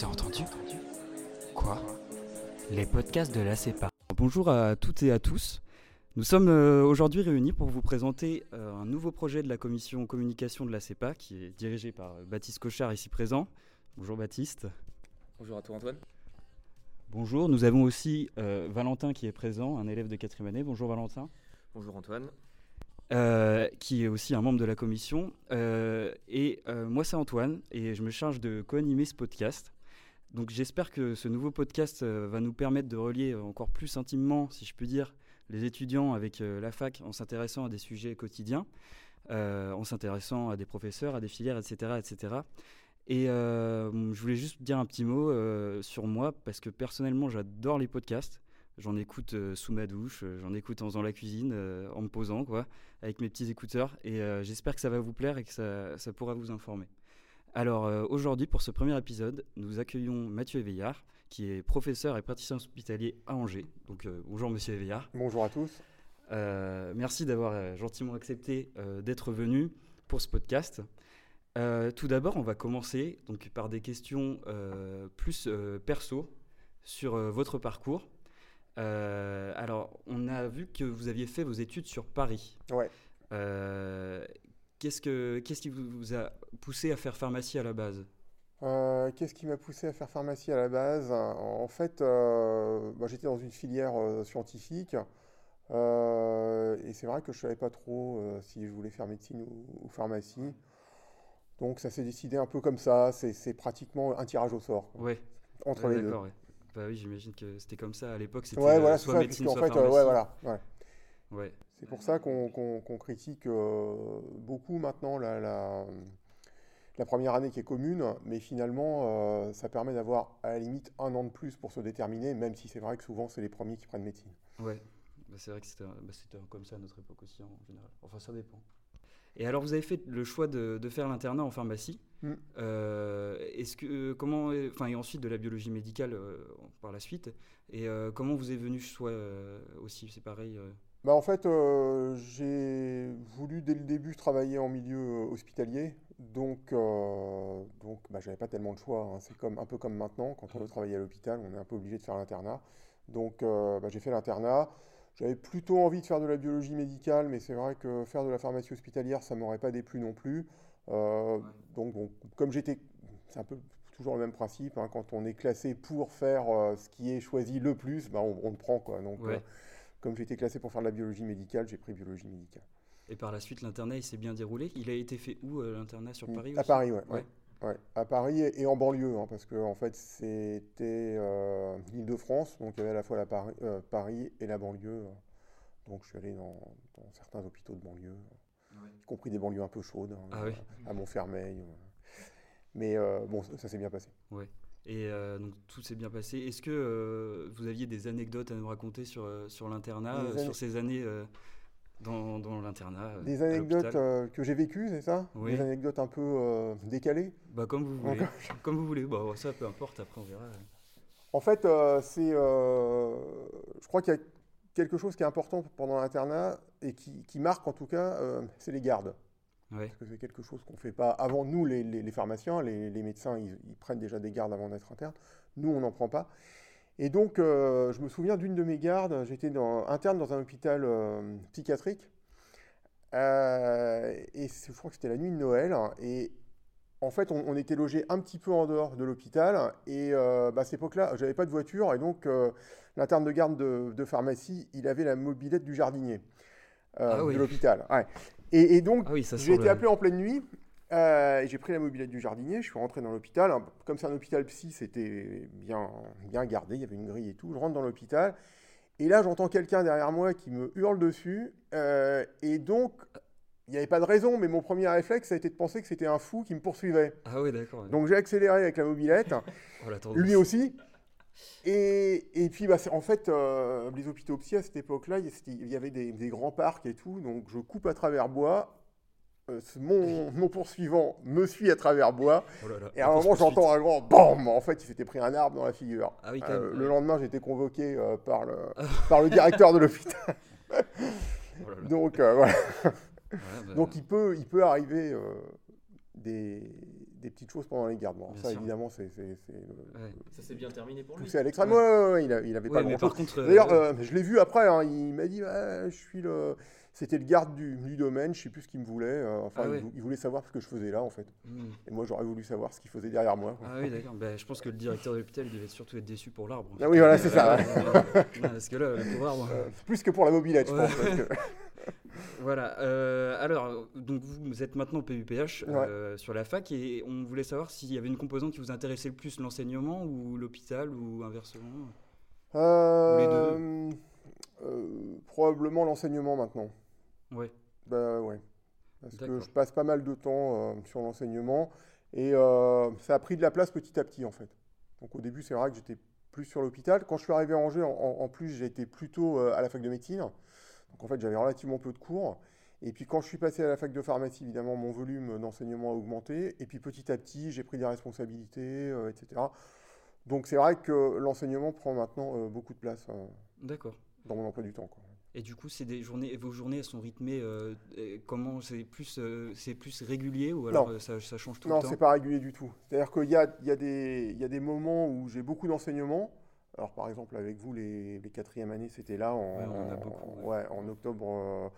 T'as entendu? Quoi? Les podcasts de la CEPA. Bonjour à toutes et à tous. Nous sommes euh, aujourd'hui réunis pour vous présenter euh, un nouveau projet de la commission communication de la CEPA qui est dirigé par euh, Baptiste Cochard ici présent. Bonjour Baptiste. Bonjour à toi Antoine. Bonjour, nous avons aussi Valentin qui est présent, un élève de quatrième année. Bonjour Valentin. Bonjour Antoine. qui est aussi un membre de la commission. et moi, c'est Antoine, et je me charge de co-animer ce podcast. Donc j'espère que ce nouveau podcast va nous permettre de relier encore plus intimement, si je puis dire, les étudiants avec euh, la fac en s'intéressant à des sujets quotidiens, euh, en s'intéressant à des professeurs, à des filières, etc. etc. Et euh, je voulais juste dire un petit mot sur moi, parce que personnellement, j'adore les podcasts. J'en écoute sous ma douche, j'en écoute en faisant la cuisine, en me posant, quoi, avec mes petits écouteurs. Et j'espère que ça va vous plaire et que ça pourra vous informer. Alors aujourd'hui, pour ce premier épisode, nous accueillons Mathieu Éveillard, qui est professeur et praticien hospitalier à Angers. Donc euh, bonjour Monsieur Éveillard. Bonjour à tous. Euh, merci d'avoir euh, gentiment accepté d'être venu pour ce podcast. tout d'abord, on va commencer donc, par des questions plus perso sur votre parcours. alors, on a vu que vous aviez fait vos études sur Paris. Ouais. Qu'est-ce, que, qu'est-ce qui vous a poussé à faire pharmacie à la base? Euh, qu'est-ce qui m'a poussé à faire pharmacie à la base? En fait, euh, j'étais dans une filière euh, scientifique et c'est vrai que je ne savais pas trop si je voulais faire médecine ou, pharmacie. Donc ça s'est décidé un peu comme ça. C'est pratiquement un tirage au sort. Oui. Entre les deux. Bah oui, j'imagine que c'était comme ça à l'époque. C'était ouais, voilà, soit médecine, soit fait, ouais, voilà. Ouais. C'est pour ça qu'on critique beaucoup maintenant la, la la première année qui est commune, mais finalement, euh, ça permet d'avoir à la limite un an de plus pour se déterminer, même si c'est vrai que souvent, c'est les premiers qui prennent médecine. Ouais, bah, c'est vrai que c'était bah, comme ça à notre époque aussi en général. Enfin, ça dépend. Et alors, vous avez fait le choix de, faire l'internat en pharmacie. Mm. Euh, est-ce que comment, enfin, et ensuite de la biologie médicale euh, par la suite. Et comment vous est venu ce choix aussi? C'est pareil. Bah en fait, j'ai voulu dès le début travailler en milieu hospitalier. Donc, euh, donc bah, j'avais pas tellement de choix. Hein. C'est comme, un peu comme maintenant, quand on veut travailler à l'hôpital, on est un peu obligé de faire l'internat. Donc, euh, bah, j'ai fait l'internat. J'avais plutôt envie de faire de la biologie médicale, mais c'est vrai que faire de la pharmacie hospitalière, ça m'aurait pas déplu non plus. Euh, donc, bon, comme j'étais, c'est un peu toujours le même principe. Hein. quand on est classé pour faire ce qui est choisi le plus, bah, on, le prend quoi. Donc, comme j'étais classé pour faire de la biologie médicale, j'ai pris biologie médicale. Et par la suite, l'internat, il s'îbien déroulé. Il a été fait où, euh, l'internat Sur Paris À Paris, ouais. ouais. À Paris et, en banlieue, hein, parce que en fait, c'était euh, l'Île-de-France, donc il y avait à la fois la Paris, euh, Paris et la banlieue. Donc je suis allé dans, certains hôpitaux de banlieue, y compris des banlieues un peu chaudes, hein, ah à Montfermeil. Mais bon, ça, s'est bien passé. Ouais. Et donc tout s'est bien passé. Est-ce que vous aviez des anecdotes à nous raconter sur, sur l'internat, sur ces années dans, l'internat. Euh, des anecdotes euh, que j'ai vécues, c'est ça? Oui. Des anecdotes un peu euh, décalées? Bah, Comme vous voulez. comme vous voulez. Bah, ça, peu importe, après on verra. En fait, c'est, je crois qu'il y a quelque chose qui est important pendant l'internat et qui, qui, marque en tout cas, c'est les gardes. Parce que c'est quelque chose qu'on ne fait pas avant. Nous, les, les, pharmaciens, les, les médecins, ils, ils, prennent déjà des gardes avant d'être internes. Nous, on n'en prend pas. Et donc, euh, je me souviens d'une de mes gardes, j'étais interne dans un hôpital euh, psychiatrique, euh, et je crois que c'était la nuit de Noël, et en fait, on, était logé un petit peu en dehors de l'hôpital, et bah, à cette époque-là, j'avais pas de voiture, et donc l'interne de garde de, pharmacie, il avait la mobilette du jardinier ah de l'hôpital. Et, donc, ah j'ai été appelé en pleine nuit, euh, j'ai pris la mobilette du jardinier, je suis rentré dans l'hôpital. Comme c'est un hôpital psy, c'était bien, bien gardé, il y avait une grille et tout. Je rentre dans l'hôpital. Et là, j'entends quelqu'un derrière moi qui me hurle dessus. Euh, et donc, il n'y avait pas de raison, mais mon premier réflexe, ça a été de penser que c'était un fou qui me poursuivait. Ah oui, d'accord. Donc j'ai accéléré avec la mobilette. Oh, lui aussi. Et, et, puis, bah, en fait, euh, les hôpitaux psy à cette époque-là, il y avait des, des, grands parcs et tout. Donc je coupe à travers bois euh, mon, poursuivant me suit à travers bois. Oh et à un moment, j'entends un grand BAM En fait, il s'était pris un arbre dans la figure. Ah euh, le lendemain, été convoqué par, le, par le directeur de l'hôpital. Oh Donc, voilà. Bah. Donc, il peut, il peut arriver des, des petites choses pendant les gardes. Bon, ça, sûr. évidemment, c'est c'est- c'est Ouais. Ça s'est bien terminé pour lui. poussé à l'extrême. Ouais. Ouais, ouais, ouais, il, a- il avait Ouais, pas mais grand par contre, euh, D'ailleurs, euh, je l'ai vu après, hein, il m'a dit Ouais, je suis le. C'était le garde du, du domaine, je sais plus ce qu'il me voulait. euh, enfin, Ah il ouais. vou- il, voulait savoir ce que je faisais là, en fait. hmm. Et moi, j'aurais voulu savoir ce qu'il faisait derrière moi. quoi. Ah oui, d'accord. Bah, je pense que le directeur de l'hôpital devait surtout être déçu pour l'arbre. Ah oui, voilà, c'est ça. Non, parce que là, le pauvre arbre. Euh, plus que pour la mobilette, je pense. parce que- Voilà. euh, alors, donc vous êtes maintenant PUPH Ouais. euh, sur la fac et on voulait savoir s'il y avait une composante qui vous intéressait le plus, l'enseignement ou l'hôpital ou inversement? Euh, euh, probablement l'enseignement maintenant. Ouais. Bah ouais. Parce que je passe pas mal de temps euh, sur l'enseignement et euh, ça a pris de la place petit à petit en fait. Donc au début, c'est vrai que j'étais plus sur l'hôpital. Quand je suis arrivé à Angers, en, plus, j'ai été plutôt à la fac de médecine. Donc en fait, j'avais relativement peu de cours. Et puis quand je suis passé à la fac de pharmacie, évidemment, mon volume d'enseignement a augmenté. Et puis petit à petit, j'ai pris des responsabilités, euh, etc. Donc c'est vrai que l'enseignement prend maintenant euh, beaucoup de place euh, D'accord. Dans mon emploi du temps. quoi. Et du coup, c'est des journées, vos journées elles sont rythmées. euh, comment c'est plus, euh, c'est plus régulier ou alors Non. euh, ça, ça change tout Non, le temps c'est pas régulier du tout. C'est-à-dire qu'il y a, il y, a des- il y a des moments où j'ai beaucoup d'enseignements. Alors, par exemple, avec vous, les, les quatrièmes années, c'était là en, Ouais, on en a beaucoup, ouais. ouais, en octobre, euh,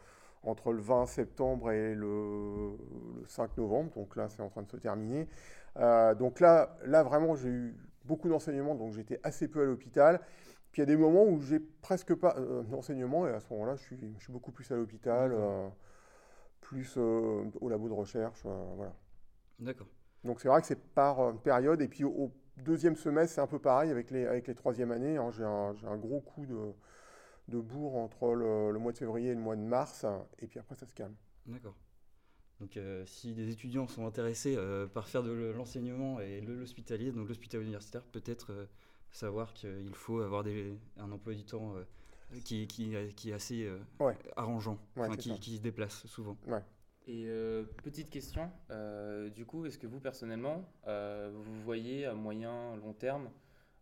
entre le 20 septembre et le, le 5 novembre. Donc là, c'est en train de se terminer. Donc là, là, vraiment, j'ai eu beaucoup d'enseignements, donc j'étais assez peu à l'hôpital. Puis il y a des moments où j'ai presque pas euh, d'enseignement, et à ce moment-là, je suis, je suis beaucoup plus à l'hôpital, euh, plus euh, au labo de recherche. euh, voilà. D'accord. Donc c'est vrai que c'est par période. Et puis au, au deuxième semestre, c'est un peu pareil avec les, avec les troisièmes années. hein. J'ai un, gros coup de, de bourre entre le, le mois de février et le mois de mars. Et puis après, ça se calme. D'accord. Donc, euh, si des étudiants sont intéressés euh, par faire de l'enseignement et l'hospitalier, donc l'hôpital universitaire, peut-être euh, savoir qu'il faut avoir des, un emploi du temps euh, qui, qui, qui est assez euh, Ouais. arrangeant, Ouais, qui, qui se déplace souvent. Et euh, petite question, euh, du coup, est-ce que vous personnellement, euh, vous voyez à moyen, long terme,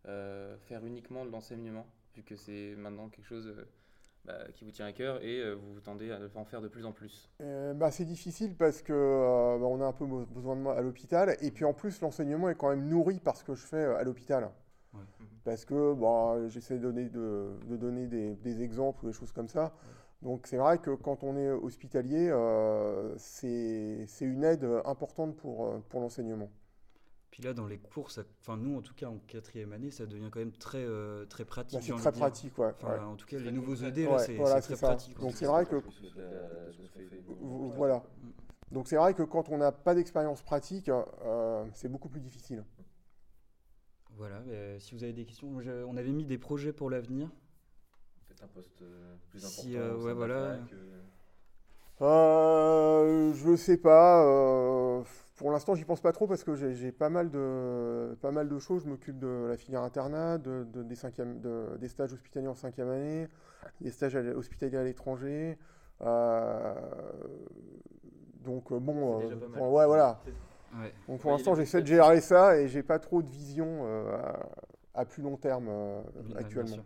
euh, faire uniquement de l'enseignement, vu que c'est maintenant quelque chose euh, bah, qui vous tient à cœur et euh, vous tendez à en faire de plus en plus? Euh, bah, c'est difficile parce que euh, bah, on a un peu besoin de moi à l'hôpital. Et puis en plus, l'enseignement est quand même nourri par ce que je fais à l'hôpital. Parce que bon, j'essaie de donner, de, de donner des, des exemples ou des choses comme ça. Donc c'est vrai que quand on est hospitalier, euh, c'est une aide importante pour, pour l'enseignement. Puis là, dans les cours, ça- enfin nous, en tout cas en quatrième année, ça devient quand même très, euh, très pratique. Bah, c'est très pratique, ouais. Enfin, ouais. En tout cas, les nouveaux. ED, là, Ouais, c'est voilà, très ça. pratique. Donc c'est vrai que Vo- voilà. Donc c'est vrai que quand on n'a pas d'expérience pratique, euh, c'est beaucoup plus difficile. Voilà, euh, si vous avez des questions, on avait mis des projets pour l'avenir. Peut-être un poste euh, plus Si, important. euh, sein ouais, voilà. euh, Euh, je sais pas. euh, pour l'instant, j'y pense pas trop parce que j'ai pas mal de pas mal de choses. Je m'occupe de la filière internat, de, de- des de- des stages hospitaliers en cinquième année, des stages à- hospitaliers à l'étranger. Euh, donc bon, euh, déjà pas mal. bon, ouais, voilà. Ouais. Donc pour Ouais, l'instant, j'essaie de gérer ça et j'ai pas trop de vision euh, à, à plus long terme euh, bah, bien actuellement.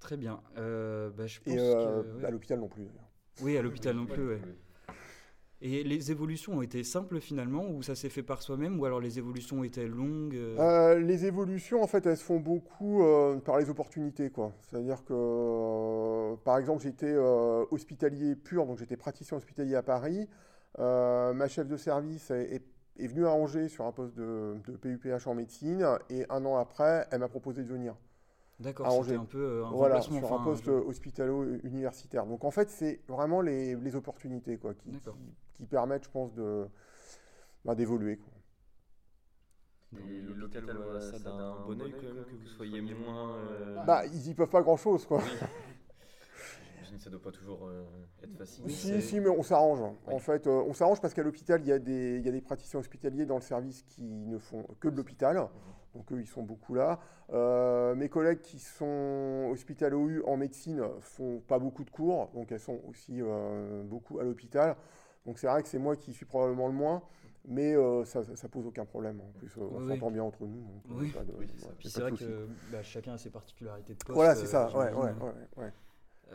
Très bien. Euh, bah, je pense Et euh, que, ouais. à l'hôpital non plus. d'ailleurs. Oui, à l'hôpital non plus. Et les évolutions ont été simples finalement, ou ça s'est fait par soi-même, ou alors les évolutions été longues euh, Euh, les évolutions, en fait, elles se font beaucoup euh, par les opportunités, quoi. C'est-à-dire que, euh, par exemple, j'étais euh, hospitalier pur, donc j'étais praticien hospitalier à Paris. Euh, ma chef de service est, est- est venue à Angers sur un poste de, de PUPH en médecine, et un an après, elle m'a proposé de venir. D'accord, à c'était Angers. un peu euh, un Voilà, remplacement. sur un poste je- hospitalo-universitaire. Donc, en fait, c'est vraiment les, les opportunités, quoi, qui, qui- qui permettent, je pense, de bah, d'évoluer, quoi. Et l'hôpital ça d'un bon oeil quand même, que vous soyez moins. euh, Bah, ils y peuvent pas grand-chose, quoi. oui. J'imagine que ça doit pas toujours euh, être facile. Si, si, mais on s'arrange. Oui. En fait, euh, on s'arrange parce qu'à l'hôpital, il y, a des- il y a des praticiens hospitaliers dans le service qui ne font que de l'hôpital. Donc, eux, ils sont beaucoup là. Euh, mes collègues qui sont hospitalo-U en médecine font pas beaucoup de cours. Donc, elles sont aussi euh, beaucoup à l'hôpital. Donc, c'est vrai que c'est moi qui suis probablement le moins. Mais euh, ça, ça, ça pose aucun problème. En plus, euh, on Oui, s'entend bien entre nous. donc, euh, Oui. Oui, c'est ouais, vrai que bah, chacun a ses particularités de poste. Voilà, c'est euh, ça. Ouais, j'imagine. ouais, ouais, ouais. Euh,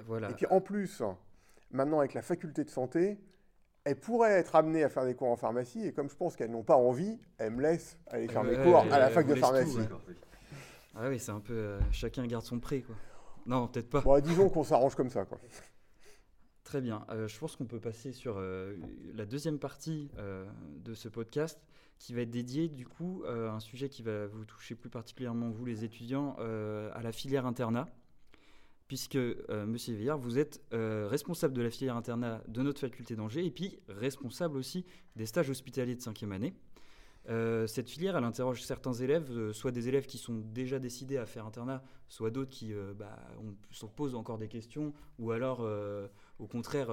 Voilà. Et puis en plus, maintenant avec la faculté de santé, elles pourraient être amenées à faire des cours en pharmacie, et comme je pense qu'elles n'ont pas envie, elles me laissent aller faire mes cours à la fac de tout, pharmacie. ouais. Ah oui, c'est un peu euh, chacun garde son pré quoi. Non, peut-être pas. Bon, disons qu'on s'arrange comme ça, quoi. Très bien. Euh, je pense qu'on peut passer sur euh, la deuxième partie de ce podcast qui va être dédiée du coup à un sujet qui va vous toucher plus particulièrement vous les étudiants à la filière internat. Puisque, euh, Monsieur Veillard, vous êtes euh, responsable de la filière internat de notre faculté d'Angers et puis responsable aussi des stages hospitaliers de cinquième année. Euh, cette filière, elle interroge certains élèves, euh, soit des élèves qui sont déjà décidés à faire internat, soit d'autres qui bah, se posent encore des questions, ou alors, au contraire,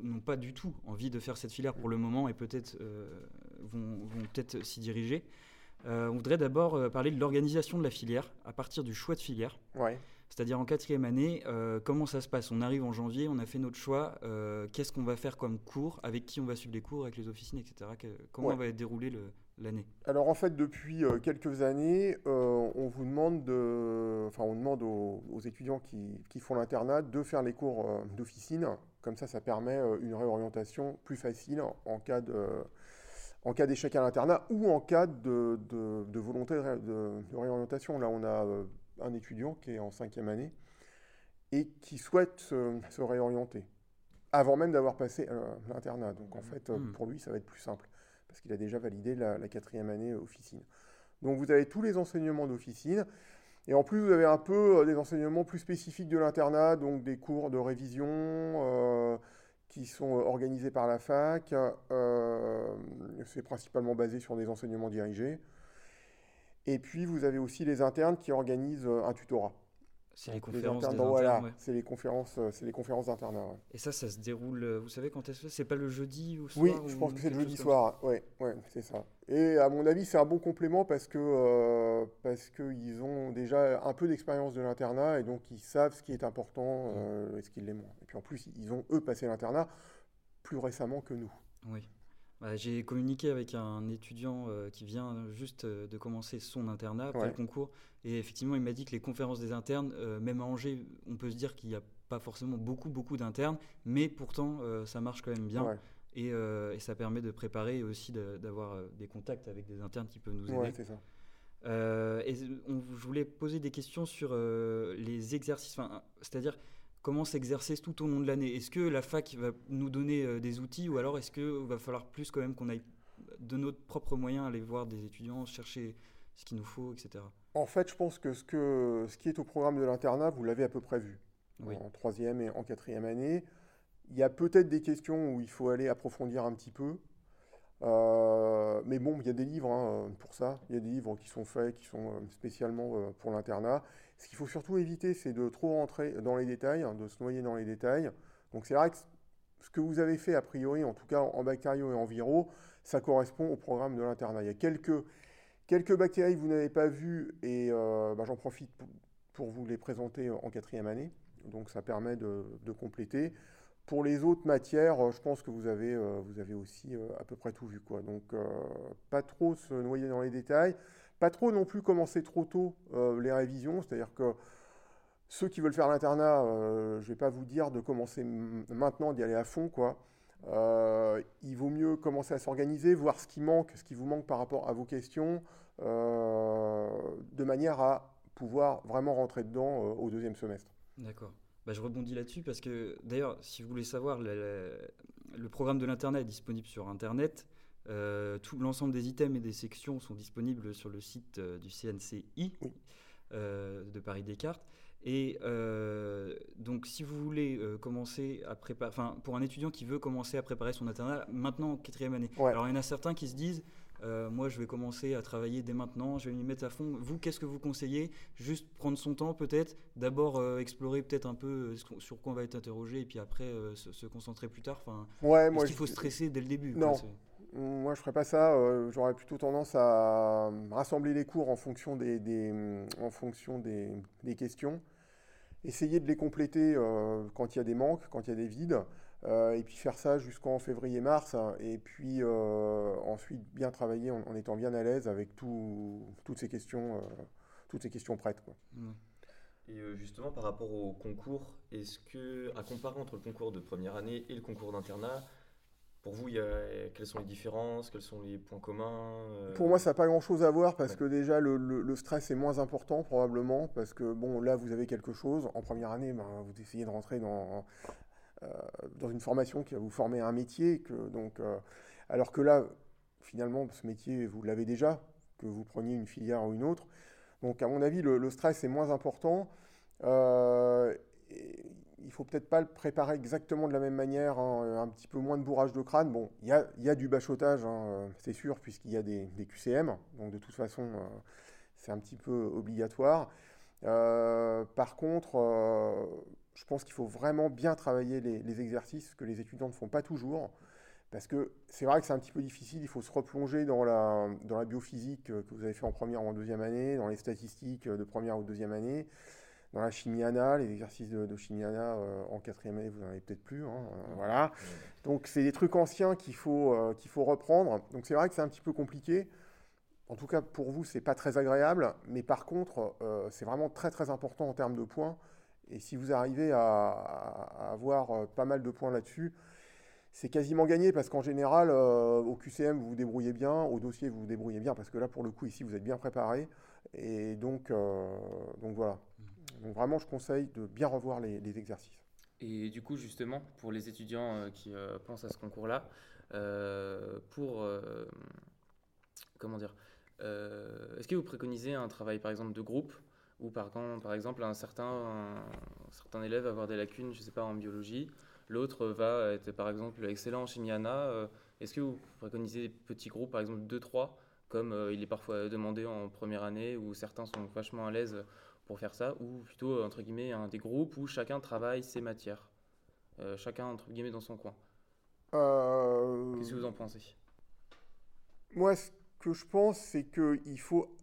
n'ont pas du tout envie de faire cette filière pour le moment et peut-être vont peut-être s'y diriger. Euh, on voudrait d'abord euh, parler de l'organisation de la filière à partir du choix de filière. Ouais. C'est-à-dire en quatrième année, euh, comment ça se passe? On arrive en janvier, on a fait notre choix, qu'est-ce qu'on va faire comme cours, avec qui on va suivre les cours, avec les officines, etc. Que- comment Ouais. va être déroulée le- l'année? Alors en fait, depuis quelques années, on vous demande de, enfin, on demande aux, aux étudiants qui, qui font l'internat de faire les cours d'officine. Comme ça, ça permet une réorientation plus facile en cas de, en cas d'échec à l'internat ou en cas de, de- de volonté de, ré- de- de réorientation. Là, on a euh, un étudiant qui est en cinquième année et qui souhaite se, se réorienter avant même d'avoir passé euh, l'internat. Donc en fait, euh, Mhm. pour lui, ça va être plus simple parce qu'il a déjà validé la, la quatrième année officine. Donc vous avez tous les enseignements d'officine. Et en plus, vous avez un peu des enseignements plus spécifiques de l'internat, donc des cours de révision qui sont euh, organisés par la fac. Euh, c'est principalement basé sur des enseignements dirigés. Et puis, vous avez aussi les internes qui organisent euh, un tutorat. C'est les conférences internes, des donc voilà, ouais. c'est les conférences, euh, c'est les conférences d'internat. ouais. Et ça, ça se déroule, euh, vous savez quand est-ce que c'est? Pas le jeudi ou Oui, soir je ou pense que c'est le jeudi soir. Ouais, ouais, c'est ça. Et à mon avis, c'est un bon complément parce que euh, parce qu'ils ont déjà un peu d'expérience de l'internat et donc ils savent ce qui est important euh, et ce qui l'est moins. Et puis en plus, ils ont eux passé l'internat plus récemment que nous. Oui. Bah, J'ai communiqué avec un étudiant euh, qui vient juste euh, de commencer son internat après Ouais. le concours. Et effectivement, il m'a dit que les conférences des internes, euh, même à Angers, on peut se dire qu'il n'y a pas forcément beaucoup, beaucoup d'internes, mais pourtant, ça marche quand même bien. Ouais, Et, et ça permet de préparer et aussi d'avoir des contacts avec des internes qui peuvent nous aider. ouais, c'est ça. Et on, je voulais poser des questions sur les exercices, c'est-à-dire comment s'exercer tout au long de l'année. Est-ce que la fac va nous donner euh, des outils ou alors est-ce qu'il va falloir plus quand même qu'on aille de notre propre moyen aller voir des étudiants, chercher ce qu'il nous faut, etc. En fait, je pense que ce, que ce qui est au programme de l'internat, vous l'avez à peu près vu. Oui. En troisième et en quatrième année. Il y a peut-être des questions où il faut aller approfondir un petit peu. Euh, mais bon, il y a des livres hein, pour ça. Il y a des livres qui sont faits, qui sont euh, spécialement pour l'internat. Ce qu'il faut surtout éviter, c'est de trop rentrer dans les détails, hein, de se noyer dans les détails. Donc c'est vrai que ce que vous avez fait, a priori, en tout cas en bactériaux et en viraux, ça correspond au programme de l'internat. Il y a quelques, quelques bactéries que vous n'avez pas vues et euh, bah, j'en profite pour, vous les présenter en quatrième année. Donc ça permet de, de compléter. Pour les autres matières, euh, je pense que vous avez, euh, vous avez aussi à peu près tout vu. Donc pas trop se noyer dans les détails. Pas trop non plus commencer trop tôt euh, les révisions. C'est-à-dire que ceux qui veulent faire l'internat, euh, je ne vais pas vous dire de commencer maintenant, d'y aller à fond. Quoi. Euh, il vaut mieux commencer à s'organiser, voir ce qui manque, ce qui vous manque par rapport à vos questions, de manière à pouvoir vraiment rentrer dedans au deuxième semestre. D'accord. Bah, je rebondis là-dessus parce que d'ailleurs, si vous voulez savoir, le, programme de l'Internet est disponible sur Internet. Euh, tout l'ensemble des items et des sections sont disponibles sur le site euh, du CNCI Oui. euh, de Paris Descartes. Et donc, si vous voulez commencer à préparer, enfin, pour un étudiant qui veut commencer à préparer son internat maintenant en quatrième année. Ouais. Alors, il y en a certains qui se disent, moi, je vais commencer à travailler dès maintenant, je vais m'y mettre à fond. Vous, qu'est-ce que vous conseillez? Juste prendre son temps, peut-être. D'abord, explorer peut-être un peu sur quoi on va être interrogé, et puis après, se, se concentrer plus tard. Enfin, Ouais, est-ce qu'il je- faut stresser dès le début Non. quoi, Moi, je ferais pas ça. euh, J'aurais plutôt tendance à euh, rassembler les cours en fonction des, des, en fonction des, des questions. Essayer de les compléter euh, quand il y a des manques, quand il y a des vides. euh, et puis faire ça jusqu'en février-mars. et puis euh, ensuite bien travailler en, en étant bien à l'aise avec tout- toutes ces questions, euh, toutes ces questions prêtes. Quoi. Ouais. Et justement, par rapport au concours, est-ce que, à comparer entre le concours de première année et le concours d'internat, pour vous, quelles sont les différences, quels sont les points communs Pour moi, ça n'a pas grand-chose à voir parce que déjà, le, stress est moins important probablement parce que, bon, là, vous avez quelque chose. En première année, ben, vous essayez de rentrer dans, dans une formation qui va vous former à un métier. Que, donc, alors que là, finalement, ce métier, vous l'avez déjà, que vous preniez une filière ou une autre. Donc, à mon avis, le, stress est moins important. Euh, il faut peut-être pas le préparer exactement de la même manière, hein, un petit peu moins de bourrage de crâne. Bon, il y a, du bachotage, hein, c'est sûr, puisqu'il y a des, QCM. Donc, de toute façon, euh, c'est un petit peu obligatoire. Euh, par contre, euh, je pense qu'il faut vraiment bien travailler les, exercices que les étudiants ne font pas toujours. Parce que c'est vrai que c'est un petit peu difficile, il faut se replonger dans la biophysique que vous avez fait en première ou en deuxième année, dans les statistiques de première ou deuxième année, dans la chimie ana, les exercices de, chimie ana euh, en quatrième année, vous n'en avez peut-être plus. Hein, euh, voilà. Donc c'est des trucs anciens qu'il faut, euh, qu'il faut reprendre. Donc c'est vrai que c'est un petit peu compliqué. En tout cas, pour vous, c'est pas très agréable, mais par contre, c'est vraiment très très important en termes de points. Et si vous arrivez à, à avoir pas mal de points là-dessus, c'est quasiment gagné parce qu'en général, euh, au QCM, vous vous débrouillez bien, au dossier, vous vous débrouillez bien parce que là, pour le coup, ici, vous êtes bien préparé. Et donc, euh, donc voilà. Donc vraiment, je conseille de bien revoir les, exercices. Et du coup, justement, pour les étudiants euh, qui pensent à ce concours-là, pour. comment dire Est-ce que vous préconisez un travail, par exemple, de groupe ou par, par exemple, un certain, certain élève avoir des lacunes, je ne sais pas, en biologie L'autre va être par exemple excellent Niana. Euh, est-ce que vous préconisez des petits groupes, par exemple 2-3, comme euh, il est parfois demandé en première année, où certains sont vachement à l'aise pour faire ça, ou plutôt entre guillemets un des groupes où chacun travaille ses matières, euh, chacun entre guillemets dans son coin Qu'est-ce que vous en pensez? Moi, ce que je pense, c'est qu'il faut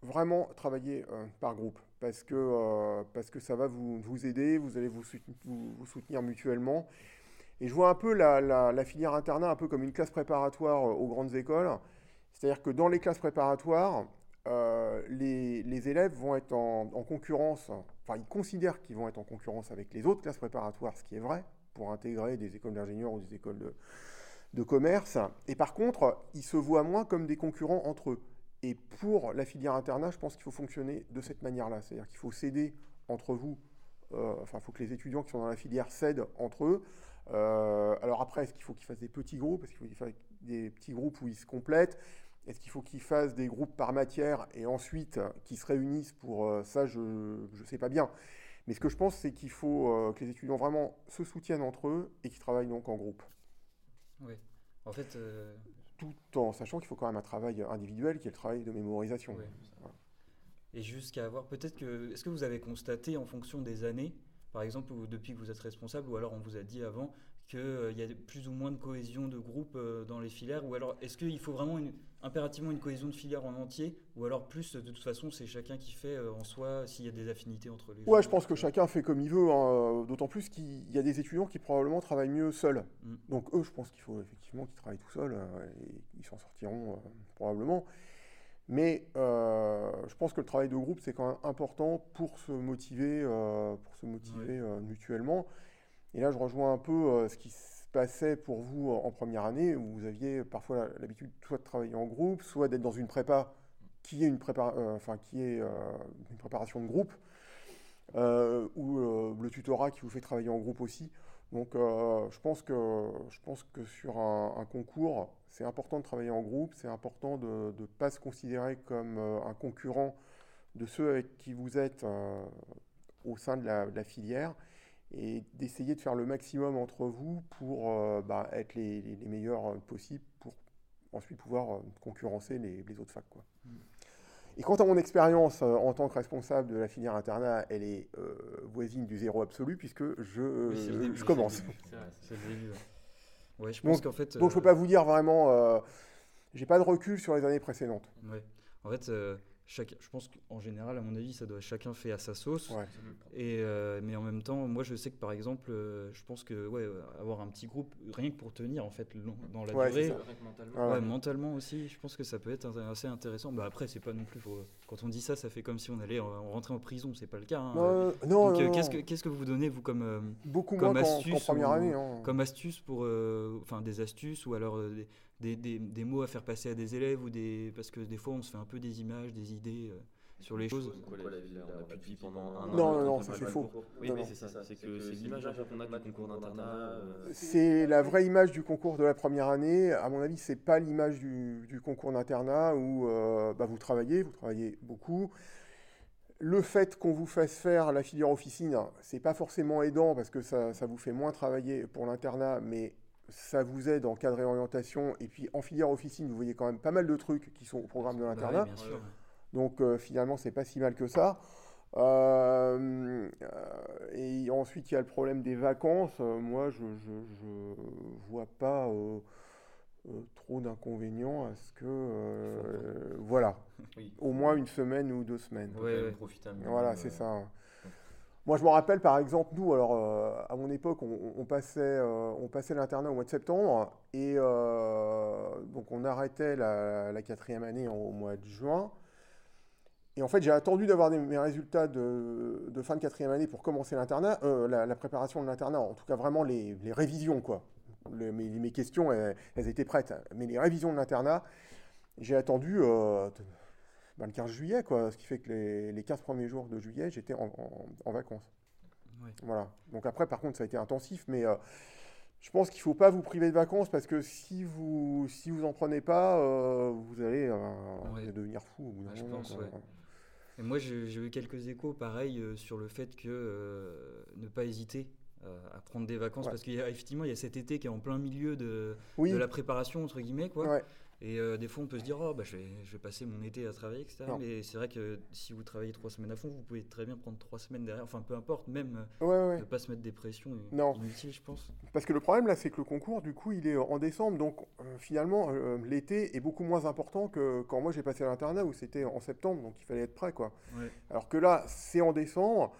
vraiment travailler par groupe parce que, euh, parce que ça va vous, vous, aider, vous allez vous, vous, soutenir mutuellement. Et je vois un peu la, la, filière internat un peu comme une classe préparatoire euh, aux grandes écoles. C'est-à-dire que dans les classes préparatoires, euh, les, élèves vont être en, concurrence, enfin ils considèrent qu'ils vont être en concurrence avec les autres classes préparatoires, ce qui est vrai, pour intégrer des écoles d'ingénieurs ou des écoles de, commerce. Et par contre, ils se voient moins comme des concurrents entre eux. Et pour la filière internat, je pense qu'il faut fonctionner de cette manière-là. C'est-à-dire qu'il faut s'aider entre vous. Euh, enfin, il faut que les étudiants qui sont dans la filière s'aident entre eux. Euh, alors après, est-ce qu'il faut qu'ils fassent des petits groupes? Est-ce qu'il faut qu'ils fassent des petits groupes où ils se complètent? Est-ce qu'il faut qu'ils fassent des groupes par matière et ensuite qu'ils se réunissent pour euh, ça Je ne sais pas bien. Mais ce que je pense, c'est qu'il faut que les étudiants vraiment se soutiennent entre eux et qu'ils travaillent donc en groupe. Oui. En fait, tout en sachant qu'il faut quand même un travail individuel qui est le travail de mémorisation. Et jusqu'à avoir peut-être que. Est-ce que vous avez constaté en fonction des années, par exemple, depuis que vous êtes responsable, ou alors on vous a dit avant qu'il euh, y a plus ou moins de cohésion de groupe euh, dans les filières, ou alors est-ce qu'il faut vraiment une, impérativement une cohésion de filière en entier Ou alors plus, de toute façon, c'est chacun qui fait euh, en soi s'il y a des affinités entre les Ouais, je pense que chacun fait comme il veut, hein, d'autant plus qu'il y a des étudiants qui probablement travaillent mieux seuls. Mm. Donc eux, je pense qu'il faut effectivement qu'ils travaillent tout seuls, euh, et ils s'en sortiront euh, probablement. Mais je pense que le travail de groupe, c'est quand même important pour se motiver, pour se motiver mutuellement. Et là, je rejoins un peu ce qui passait pour vous en première année, où vous aviez parfois l'habitude soit de travailler en groupe, soit d'être dans une prépa qui est une, prépa, euh, enfin, qui est, euh, une préparation de groupe, euh, ou le tutorat qui vous fait travailler en groupe aussi. Donc je, pense que, je pense que sur un, concours, c'est important de travailler en groupe, c'est important de ne pas se considérer comme un concurrent de ceux avec qui vous êtes au sein de la filière et d'essayer de faire le maximum entre vous pour euh, bah, être les, les, meilleurs euh, possibles pour ensuite pouvoir euh, concurrencer les, les, autres facs. Quoi. Mm. Et quant à mon expérience en tant que responsable de la filière internat, elle est voisine du zéro absolu puisque je, je commence. C'est le début. Ouais, je pense qu'en fait. Bon, je ne peux pas vous dire vraiment. j'ai pas de recul sur les années précédentes. Ouais. En fait, chaque, je pense qu'en général, à mon avis, ça doit chacun fait à sa sauce. Ouais. Et, euh, mais en même temps, moi, je sais que par exemple, euh, je pense que ouais, euh, avoir un petit groupe, rien que pour tenir en fait long- dans la Ouais, durée, mentalement. Ouais, mentalement aussi, je pense que ça peut être assez intéressant. Bah après, c'est pas non plus. faut- Quand on dit ça, ça fait comme si on allait en- on rentrait en prison. C'est pas le cas. hein. Non, non, Donc, euh, non, qu'est-ce que qu'est-ce que vous donnez vous comme euh, Beaucoup comme moins astuce qu'en première ou- année. hein. comme astuce pour, euh, enfin des astuces ou alors euh, des, des, des- des mots à faire passer à des élèves ou des parce que des fois on se fait un peu des images, des idées euh, sur les choses. Quoi, la vie, on n'a plus de vie pendant un an. Non, non, on non, ça, c'est faux. Oui, Non, mais c'est ça. C'est que c'est l'image qu'on a du concours d'internat. euh, C'est la vraie image du concours de la première année. À mon avis, c'est pas l'image du, du concours d'internat où euh, bah, vous travaillez, vous travaillez beaucoup. Le fait qu'on vous fasse faire la filière officine, c'est pas forcément aidant parce que ça, ça vous fait moins travailler pour l'internat, mais ça vous aide en cas de réorientation. Et puis en filière officine, vous voyez quand même pas mal de trucs qui sont au programme de Bah l'internat. oui. Donc euh, finalement, c'est pas si mal que ça. Euh, et ensuite, il y a le problème des vacances. Euh, moi, je, je vois pas euh, trop d'inconvénients à ce que, voilà, Oui. au moins une semaine ou deux semaines. Ouais, ouais. profiter Voilà, c'est ça. Moi, je me rappelle, par exemple, nous, alors, euh, à mon époque, on, passait, euh, passait l'internat au mois de septembre, et euh, donc on arrêtait la, quatrième année au mois de juin. Et en fait, j'ai attendu d'avoir mes résultats de, fin de quatrième année pour commencer l'internat, la, préparation de l'internat, en tout cas vraiment les, révisions, quoi. Mes, questions, elles, étaient prêtes, mais les révisions de l'internat, j'ai attendu ben, le 15 juillet, quoi, ce qui fait que les, les 15 premiers jours de juillet, j'étais en, en- en vacances. Voilà. Donc après, par contre, ça a été intensif, mais euh, je pense qu'il ne faut pas vous priver de vacances parce que si vous si vous en prenez pas, euh, vous allez euh, Ouais. devenir fou au bout Ouais, je moment, pense, ouais. Et moi, j'ai eu quelques échos, pareil, sur le fait que ne pas hésiter à prendre des vacances, Ouais. parce qu'effectivement, il y a cet été qui est en plein milieu de, Oui, de la préparation, entre guillemets, quoi. ouais. Et euh, des fois, on peut se dire, oh, bah, je, vais, je vais passer mon été à travailler, etc. Non. Mais c'est vrai que si vous travaillez trois semaines à fond, vous pouvez très bien prendre trois semaines derrière. Enfin, peu importe, même euh, ouais, ne pas se mettre des pressions euh, Non. inutiles, je pense. Parce que le problème là, c'est que le concours, du coup, il est en décembre, donc euh, finalement, euh, l'été est beaucoup moins important que quand moi j'ai passé à l'internat où c'était en septembre, donc il fallait être prêt, quoi. Alors que là, c'est en décembre.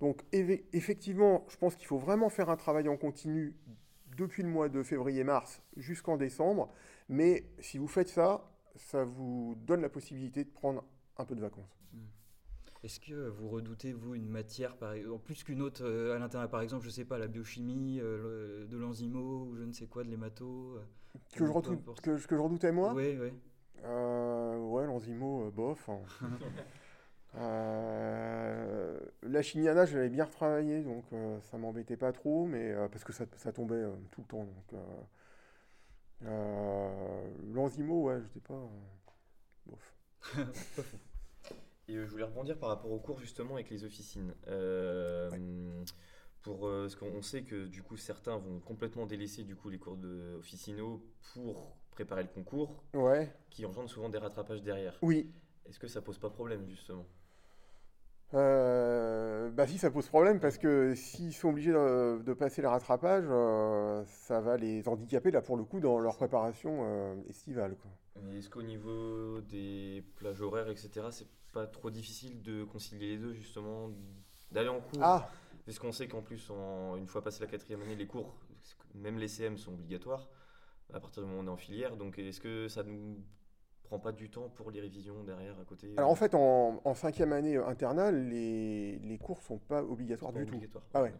Donc effectivement, je pense qu'il faut vraiment faire un travail en continu depuis le mois de février-mars jusqu'en décembre. Mais si vous faites ça, ça vous donne la possibilité de prendre un peu de vacances. Est-ce que vous redoutez, vous, une matière, par, en plus qu'une autre euh, à l'intérieur, par exemple, je sais pas, la biochimie, euh, le- de l'enzymo, ou je ne sais quoi, de l'hémato euh, Que je, redoute- que, je- que je redoutais moi? Oui, oui. Euh, Ouais, l'enzymo, bof. hein. Euh, la chimiana, je l'avais bien retravaillé, donc euh, ça m'embêtait pas trop, mais euh, parce que ça, ça tombait euh, tout le temps. Donc, l'enzymo, ouais, j'étais pas. bof. Et je voulais rebondir par rapport aux cours justement avec les officines. Euh, Pour euh, ce qu'on sait que du coup certains vont complètement délaisser du coup les cours de officinaux pour préparer le concours, Ouais, qui engendrent souvent des rattrapages derrière. oui. Est-ce que ça pose pas problème justement? Euh, bah si, ça pose problème parce que s'ils sont obligés de, de passer le rattrapage, euh, ça va les handicaper là pour le coup dans leur préparation euh, estivale. Est-ce qu'au niveau des plages horaires, etc., c'est pas trop difficile de concilier les deux justement, d'aller en cours? Ah, Parce qu'on sait qu'en plus, en- une fois passé la quatrième année, les cours, même les CM sont obligatoires à partir du moment où on est en filière. Donc est-ce que ça nous prend pas du temps pour les révisions derrière à côté alors en fait en, en cinquième année internale, les, les cours sont pas obligatoires pas du tout. Ah ouais.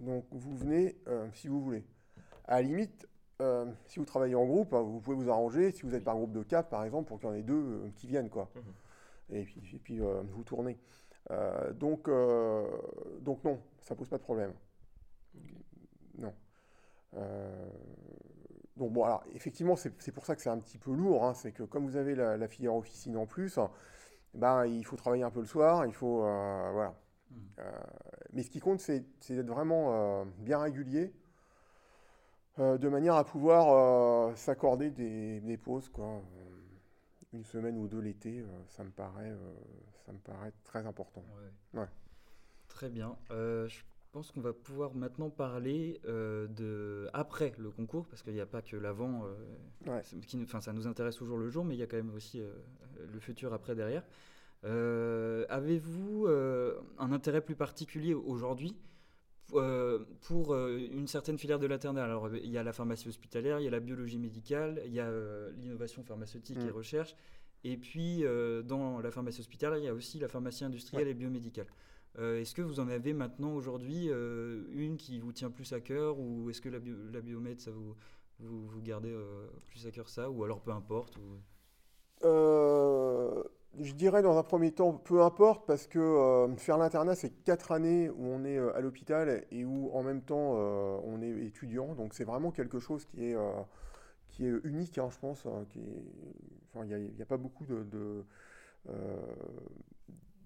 Donc vous venez euh, si vous voulez. À la limite, euh, si vous travaillez en groupe, hein, vous pouvez vous arranger, si vous êtes par groupe de 4 par exemple, pour qu'il y en ait deux euh, qui viennent. quoi. Mhm. Et puis, et puis euh, vous tournez. Euh, donc, euh, donc non, ça pose pas de problème. Non. Donc bon, alors effectivement, c'est pour ça que c'est un petit peu lourd. hein, c'est que comme vous avez la, la filière officine en plus, ben, il faut travailler un peu le soir, il faut... euh, voilà. Mhm. Euh, mais ce qui compte, c'est d'être vraiment euh, bien régulier, de manière à pouvoir s'accorder des, des pauses, quoi. Une semaine ou deux l'été, ça me paraît, ça me paraît très important. Ouais. Ouais. Très bien. Euh, je pense qu'on va pouvoir maintenant parler euh, de après le concours, parce qu'il n'y a pas que l'avant. euh, Ouais. qui ça nous intéresse toujours le jour, mais il y a quand même aussi euh, le futur après derrière. Avez-vous un intérêt plus particulier aujourd'hui pour une certaine filière de l'internat? Alors, il y a la pharmacie hospitalière, il y a la biologie médicale, il y a l'innovation pharmaceutique et mm. recherche. Et puis, dans la pharmacie hospitalière, il y a aussi la pharmacie industrielle et biomédicale. Euh, est-ce que vous en avez maintenant aujourd'hui euh, une qui vous tient plus à cœur ou est-ce que la, bio, la biomède, ça vous, vous, vous gardez euh, plus à cœur ça ou alors peu importe Je dirais dans un premier temps peu importe parce que faire l'internat c'est quatre années où on est à l'hôpital et où en même temps on est étudiant donc c'est vraiment quelque chose qui est, qui est unique hein, je pense. Hein, n'y a, pas beaucoup de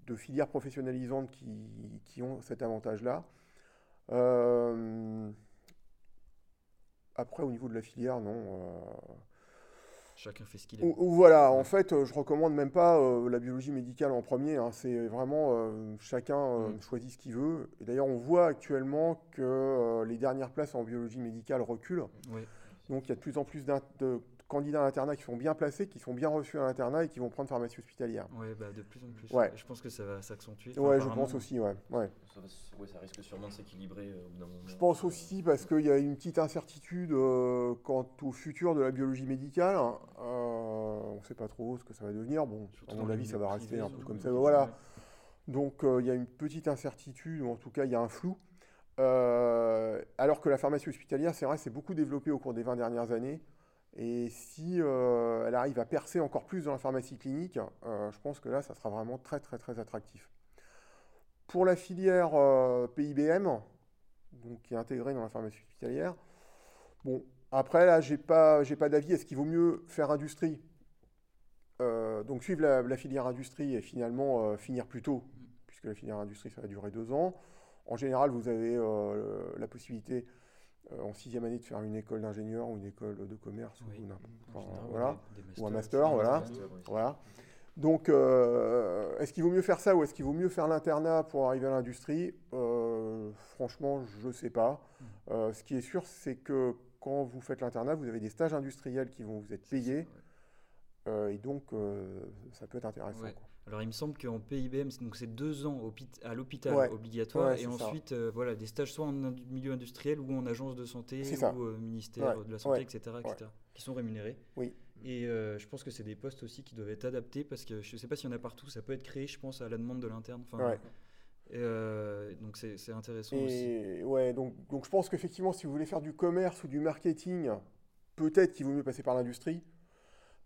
de filières professionnalisantes qui, ont cet avantage-là. Euh, après, au niveau de la filière, non. Euh, Chacun fait ce qu'il aime. Voilà, en fait, je recommande même pas euh, la biologie médicale en premier. Hein. c'est vraiment chacun mm. choisit ce qu'il veut. Et d'ailleurs, on voit actuellement que les dernières places en biologie médicale reculent. Donc, il y a de plus en plus de, candidats à l'internat qui sont bien placés, qui sont bien reçus à l'internat et qui vont prendre pharmacie hospitalière. Oui, bah, de plus en plus. Ouais. Je pense que ça va s'accentuer. ouais, je pense aussi, ouais. ouais. Ça, ça, risque sûrement de s'équilibrer euh, au bout d'un moment. Je pense aussi parce qu'il y a une petite incertitude euh, quant au futur de la biologie médicale. Euh, on ne sait pas trop ce que ça va devenir. Bon, à mon avis, ça va rester un peu comme ça. Voilà. Donc, il y a une petite incertitude, ou en tout cas, il y a un flou. alors que la pharmacie hospitalière, c'est vrai, c'est beaucoup développé au cours des 20 dernières années. Et si euh, elle arrive à percer encore plus dans la pharmacie clinique, euh, je pense que là, ça sera vraiment très très très attractif. Pour la filière euh, PIBM, donc, qui est intégrée dans la pharmacie hospitalière, bon, après là, j'ai pas, j'ai pas d'avis. Est-ce qu'il vaut mieux faire industrie Donc suivre la, filière industrie et finalement finir plus tôt, puisque la filière industrie, ça va durer deux ans. En général, vous avez la possibilité en sixième année de faire une école d'ingénieur ou une école de commerce ou, voilà, ou un master, voilà. voilà. Donc, euh, est-ce qu'il vaut mieux faire ça ou est-ce qu'il vaut mieux faire l'internat pour arriver à l'industrie? Euh, Franchement, je ne sais pas. Hmm. ce qui est sûr, c'est que quand vous faites l'internat, vous avez des stages industriels qui vont vous être payés. et donc, ça peut être intéressant. Alors il me semble qu'en PIBM, c'est deux ans à l'hôpital obligatoire et ensuite euh, voilà, des stages soit en milieu industriel ou en agence de santé ou au ministère de la Santé, etc., qui sont rémunérés. Oui. Et euh, je pense que c'est des postes aussi qui doivent être adaptés parce que je ne sais pas s'il y en a partout, ça peut être créé, je pense, à la demande de l'interne. Enfin, euh, donc c'est intéressant aussi. Ouais, donc, donc je pense qu'effectivement, si vous voulez faire du commerce ou du marketing, peut-être qu'il vaut mieux passer par l'industrie.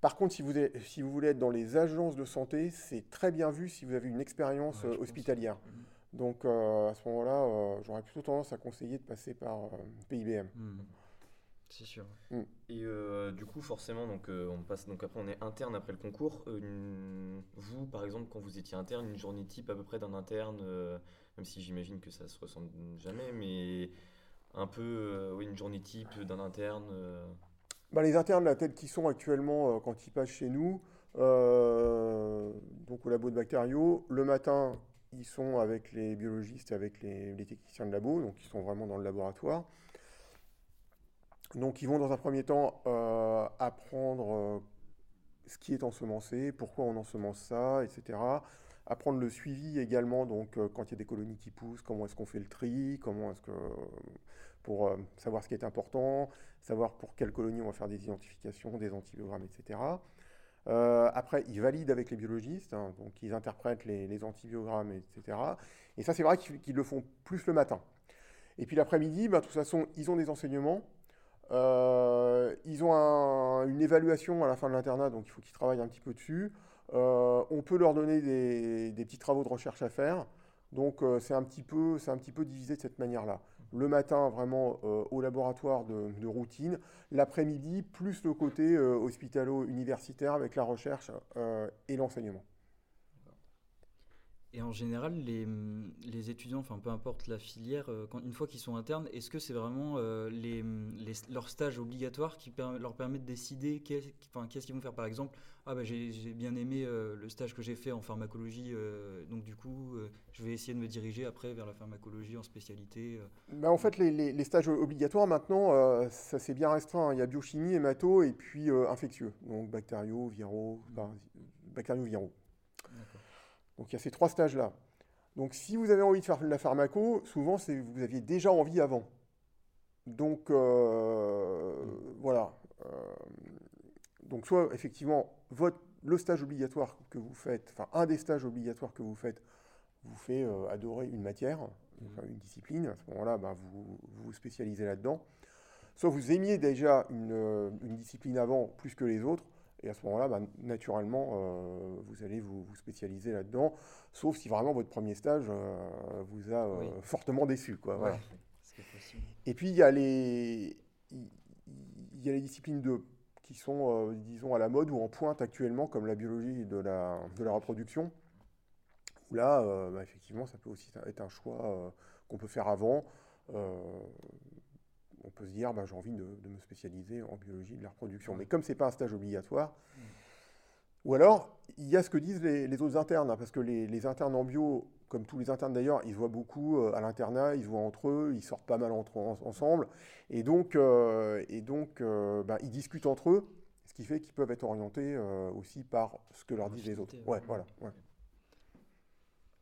Par contre, si vous, si vous voulez être dans les agences de santé, c'est très bien vu si vous avez une expérience euh, hospitalière. Mhm. Donc euh, à ce moment-là, euh, j'aurais plutôt tendance à conseiller de passer par PIBM. Mhm. C'est sûr. Mm. Et du coup, forcément, donc on passe donc après on est interne après le concours. vous, par exemple, quand vous étiez interne, une journée type à peu près d'un interne, même si j'imagine que ça se ressemble jamais, mais un peu, oui, une journée type d'un interne. Bah, les internes, la tête qui sont actuellement euh, quand ils passent chez nous, euh, donc au labo de bactériaux, le matin, ils sont avec les biologistes et avec les, techniciens de labo, donc ils sont vraiment dans le laboratoire. Donc ils vont dans un premier temps euh, apprendre ce qui est ensemencé, pourquoi on ensemence ça, etc. Apprendre le suivi également, donc quand il y a des colonies qui poussent, comment est-ce qu'on fait le tri, comment est-ce que pour savoir ce qui est important, savoir pour quelle colonie on va faire des identifications, des antibiogrammes, etc. Euh, après, ils valident avec les biologistes, hein, donc ils interprètent les, antibiogrammes, etc. Et ça, c'est vrai qu'ils le font plus le matin. Et puis l'après-midi, bah, de toute façon, ils ont des enseignements. Euh, ils ont une évaluation à la fin de l'internat, donc il faut qu'ils travaillent un petit peu dessus. on peut leur donner des, petits travaux de recherche à faire. Donc c'est un, un petit peu divisé de cette manière-là le matin vraiment euh, au laboratoire de, routine, l'après-midi plus le côté euh, hospitalo-universitaire avec la recherche euh, et l'enseignement. Et en général, les, étudiants, enfin peu importe la filière, quand, une fois qu'ils sont internes, est-ce que c'est vraiment les, leur stage obligatoire qui leur permet de décider qu'est-ce qu'ils vont faire? Par exemple, ah bah, j'ai bien aimé euh, le stage que j'ai fait en pharmacologie, euh, donc du coup, euh, je vais essayer de me diriger après vers la pharmacologie en spécialité. Bah, en fait, les, les, stages obligatoires maintenant, ça s'est bien restreint. Hein. Il y a biochimie, hémato et puis infectieux, donc bactériaux, viraux, bactériaux, viraux. Donc il y a ces trois stages-là. Donc si vous avez envie de faire de la pharmaco, souvent c'est vous aviez déjà envie avant. Donc euh, voilà. Euh, donc soit effectivement votre, le stage obligatoire que vous faites, enfin un des stages obligatoires que vous faites, vous fait euh, adorer une matière, enfin, une discipline. À ce moment-là, bah, vous, vous spécialisez là-dedans. Soit vous aimiez déjà une, une, discipline avant plus que les autres, et à ce moment-là, bah, naturellement, euh, vous allez vous, vous spécialiser là-dedans, sauf si vraiment votre premier stage euh, vous a Oui. fortement déçu. Quoi. Ouais. Et puis il y a les, il y a les disciplines de, qui sont, euh, disons, à la mode ou en pointe actuellement, comme la biologie de la, de la reproduction. Où là, euh, bah, effectivement, ça peut aussi être un choix euh, qu'on peut faire avant. Euh, on peut se dire, bah, j'ai envie de, de me spécialiser en biologie de la reproduction. Mais comme c'est pas un stage obligatoire, ou alors, il y a ce que disent les, les autres internes, hein, parce que les, les internes en bio, comme tous les internes d'ailleurs, ils se voient beaucoup euh, à l'internat, ils se voient entre eux, ils sortent pas mal entre, en- ensemble, et donc, euh, et donc euh, bah, ils discutent entre eux, ce qui fait qu'ils peuvent être orientés aussi par ce que leur disent les autres. affinité, Ouais, ouais. voilà. ouais.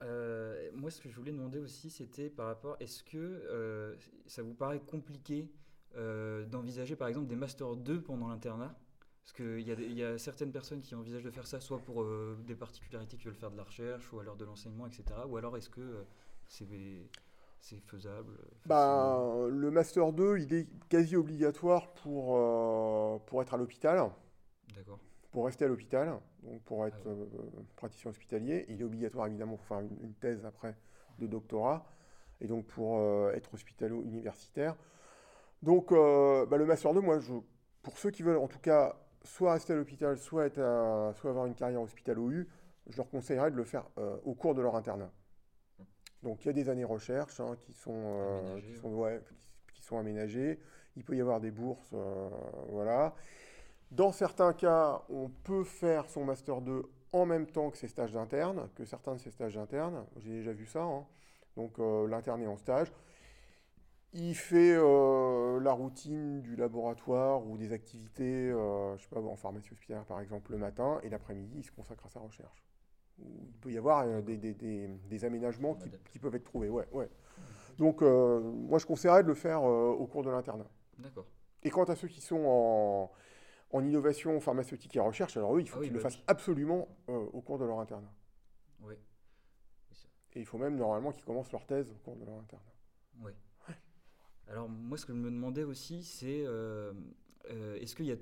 Euh, moi, ce que je voulais demander aussi, c'était par rapport, est-ce que euh, ça vous paraît compliqué euh, d'envisager par exemple des Master 2 pendant l'internat? Parce qu'il y, a y certaines personnes qui envisagent de faire ça soit pour des particularités qui veulent faire de la recherche ou alors de l'enseignement, etc. Ou alors est-ce que c'est c'est faisable Bah, le Master 2, il est quasi obligatoire pour, pour être à l'hôpital. D'accord. Pour rester à l'hôpital, donc pour être Ah euh, praticien hospitalier. Il est obligatoire évidemment pour faire une, une thèse après de doctorat et donc pour euh, être hospitalo-universitaire. Donc euh, bah, le Master 2, moi, je, pour ceux qui veulent en tout cas soit rester à l'hôpital, soit, être à- soit avoir une carrière hospitalo-U, je leur conseillerais de le faire euh, au cours de leur internat. Donc il y a des années recherche hein, qui, sont, euh, Aménagées, qui, sont, ouais, qui- qui sont aménagées. Il peut y avoir des bourses, euh, voilà. Dans certains cas, on peut faire son Master 2 en même temps que ses stages d'interne, que certains de ses stages d'interne. J'ai déjà vu ça. hein. Donc euh, l'interne est en stage. Il fait euh, la routine du laboratoire ou des activités, euh, je sais pas, en pharmacie hospitalière par exemple, le matin, et l'après-midi, il se consacre à sa recherche. Il peut y avoir euh, des, des- des- des aménagements qui, peuvent être trouvés. Ouais, ouais. Donc euh, moi, je conseillerais de le faire au cours de l'internat. D'accord. Et quant à ceux qui sont en, en innovation pharmaceutique et recherche, alors eux, il faut Ah oui, qu'ils le bah fassent absolument euh, au cours de leur internat. Oui. Et il faut même normalement qu'ils commencent leur thèse au cours de leur internat. Oui. Alors moi, ce que je me demandais aussi, c'est euh, euh, est-ce qu'il y a,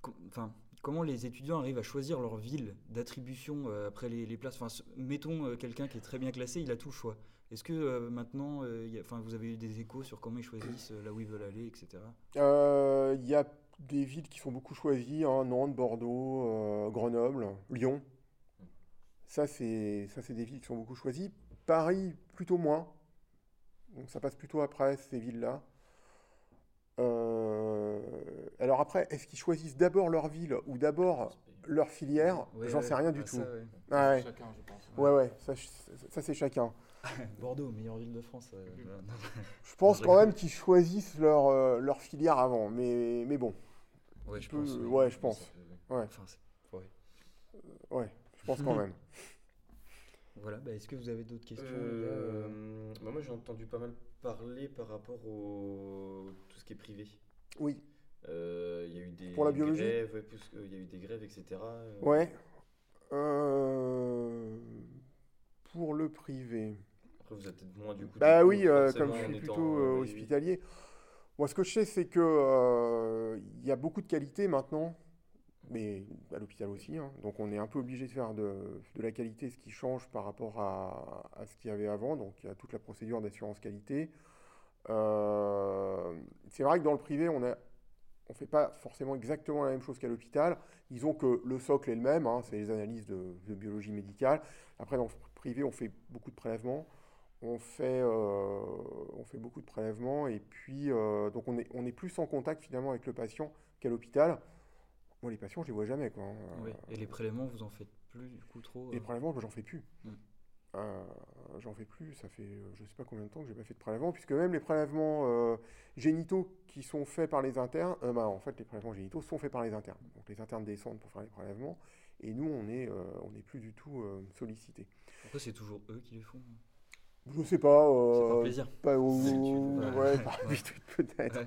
com- enfin, comment les étudiants arrivent à choisir leur ville d'attribution après les, les places? Enfin, mettons quelqu'un qui est très bien classé, il a tout le choix. Est-ce que euh, maintenant, euh, enfin, vous avez eu des échos sur comment ils choisissent euh, là où ils veulent aller, etc. Il y a des villes qui sont beaucoup choisies, hein, Nantes, Bordeaux, euh, Grenoble, Lyon. Ça, c'est ça, c'est des villes qui sont beaucoup choisies. Paris, plutôt moins. Donc ça passe plutôt après ces villes-là. Euh, alors après, est-ce qu'ils choisissent d'abord leur ville ou d'abord leur filière? Ouais, J'en ouais, sais rien du bah, tout. ça, ouais. Ah ouais, Chacun, je pense. ouais, ouais, ça, ça, c'est chacun. Bordeaux, meilleure ville de France. euh, voilà. Je pense quand même qu'ils choisissent leur, euh, leur filière avant, mais, mais bon, ouais, je pense. oui. ouais, je pense. Peut- ouais, Enfin, c'est- ouais. ouais, je pense quand même. Voilà. Bah, est-ce que vous avez d'autres questions Euh, euh bah, moi j'ai entendu pas mal parler par rapport au tout ce qui est privé. Oui, Euh, Il y a eu des Pour la biologie grèves, ouais, plus- euh, il y a eu des grèves, etc. euh, ouais. Euh, pour le privé. Après vous êtes peut-être moins du coup. Bah coup, oui, euh, comme je suis plutôt euh, euh, oui, oui. hospitalier. Ce que je sais, c'est que euh, y a beaucoup de qualité maintenant, mais à l'hôpital aussi. hein. donc, on est un peu obligé de faire de, la qualité, ce qui change par rapport à, ce qu'il y avait avant. Donc, il y a toute la procédure d'assurance qualité. Euh, c'est vrai que dans le privé, on on fait pas forcément exactement la même chose qu'à l'hôpital. Disons que le socle est le même, hein, c'est les analyses de biologie médicale. Après, dans le privé, on fait beaucoup de prélèvements. On fait, euh, on fait beaucoup de prélèvements et puis euh, donc on est, on est plus en contact finalement avec le patient qu'à l'hôpital. Moi, les patients, je les vois jamais. Quoi. hein. Oui. Et les prélèvements, vous en faites plus du coup trop Les euh prélèvements, moi, j'en fais plus. Mm. Euh, j'en fais plus. Ça fait euh, je sais pas combien de temps que j'ai pas fait de prélèvements, puisque même les prélèvements euh, génitaux qui sont faits par les internes, bah, en fait, les prélèvements génitaux sont faits par les internes. Donc les internes descendent pour faire les prélèvements. Et nous, on n'est on est plus du tout sollicité. Pourquoi c'est toujours eux qui le font je sais pas. c'est par plaisir. Pas ouais, par habitude peut-être.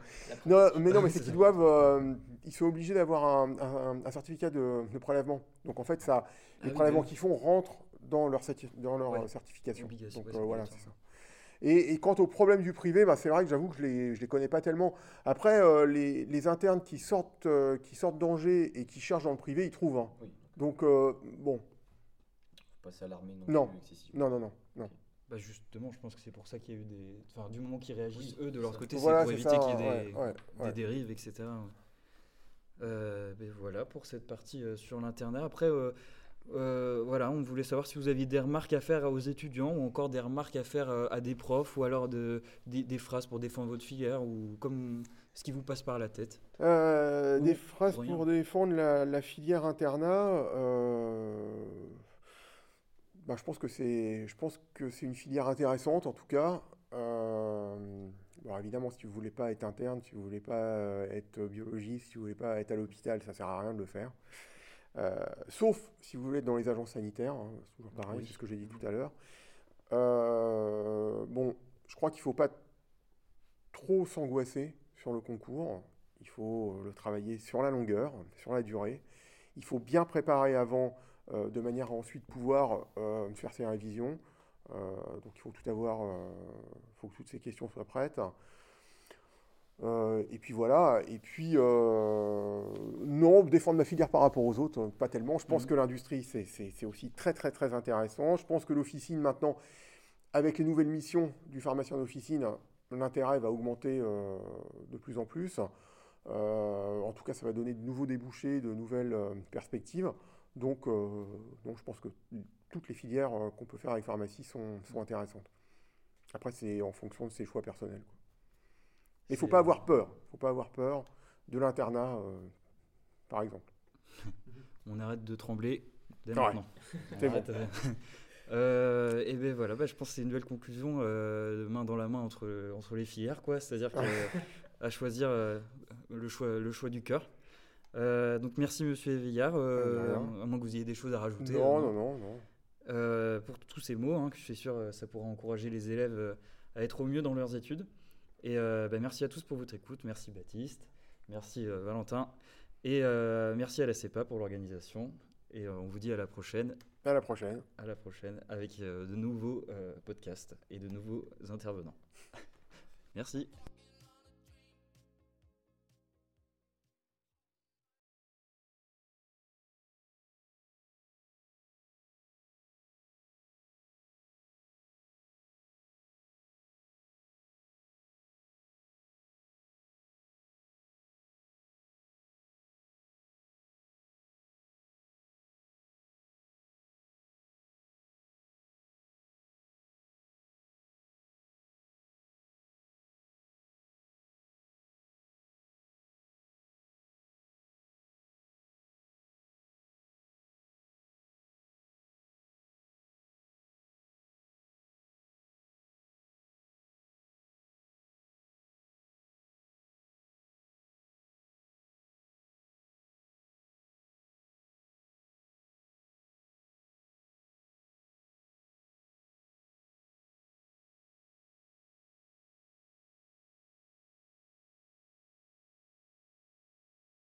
Non, mais non, mais c'est qu'ils doivent. ils sont obligés d'avoir un, un, certificat de, de, prélèvement. Donc en fait, ça, les ah prélèvements qu'ils font rentrent dans leur, dans leur certification. Donc voilà, c'est ça. Et, quant au problème du privé, bah, c'est vrai que j'avoue que je ne les, je les connais pas tellement. Après, euh, les, les, internes qui sortent, euh, qui sortent d'Angers et qui cherchent dans le privé, ils trouvent. Hein. Donc, euh, bon. Faut pas s'alarmer non, non. Non, non, non. non. Bah justement, je pense que c'est pour ça qu'il y a eu des. Enfin, du moment qu'ils réagissent, eux, de leur côté, c'est pour éviter qu'il y ait des, des dérives, etc. Ben voilà pour cette partie sur l'internat. Après, euh, voilà, on voulait savoir si vous aviez des remarques à faire aux étudiants ou encore des remarques à faire euh, à des profs ou alors de, des, phrases pour défendre votre filière ou comme ce qui vous passe par la tête. Euh, des phrases pour défendre la, filière internat. Bah, je pense que c'est, je pense que c'est une filière intéressante en tout cas. évidemment, si vous voulez pas être interne, si vous voulez pas être biologiste, si vous voulez pas être à l'hôpital, ça sert à rien de le faire. Euh, sauf si vous voulez être dans les agences sanitaires, hein, c'est toujours pareil, c'est ce que j'ai dit tout à l'heure. Euh, bon, je crois qu'il ne faut pas trop s'angoisser sur le concours. Il faut le travailler sur la longueur, sur la durée. Il faut bien préparer avant, euh, de manière à ensuite pouvoir faire ses révisions. donc il faut tout avoir, il faut que toutes ces questions soient prêtes. Euh, et puis voilà, et puis euh, non, défendre ma filière par rapport aux autres, pas tellement. Je pense mhm. que l'industrie, c'est aussi très très très intéressant. Je pense que l'officine maintenant, avec les nouvelles missions du pharmacien d'officine, l'intérêt va augmenter euh, de plus en plus. en tout cas, ça va donner de nouveaux débouchés, de nouvelles perspectives. Donc, donc, je pense que toutes les filières qu'on peut faire avec pharmacie sont, sont intéressantes. Après, c'est en fonction de ses choix personnels. Il ne faut pas avoir peur. Il faut pas avoir peur de l'internat, euh, par exemple. On arrête de trembler dès maintenant. C'est bon. Euh, et ben voilà, bah, je pense que c'est une belle conclusion, euh, main dans la main entre, entre les filières, quoi. C'est-à-dire à choisir le, choix, le choix du cœur. Donc merci Monsieur Evillard, à moins que vous ayez des choses à rajouter. Non, non, non, non. pour tous ces mots, hein, que je suis sûr ça pourra encourager les élèves à être au mieux dans leurs études. Et euh, bah, merci à tous pour votre écoute. Merci Baptiste. Merci euh, Valentin. Et euh, merci à la CEPA pour l'organisation. Et on vous dit à la prochaine. À la prochaine. À la prochaine avec de nouveaux podcasts et de nouveaux intervenants. merci.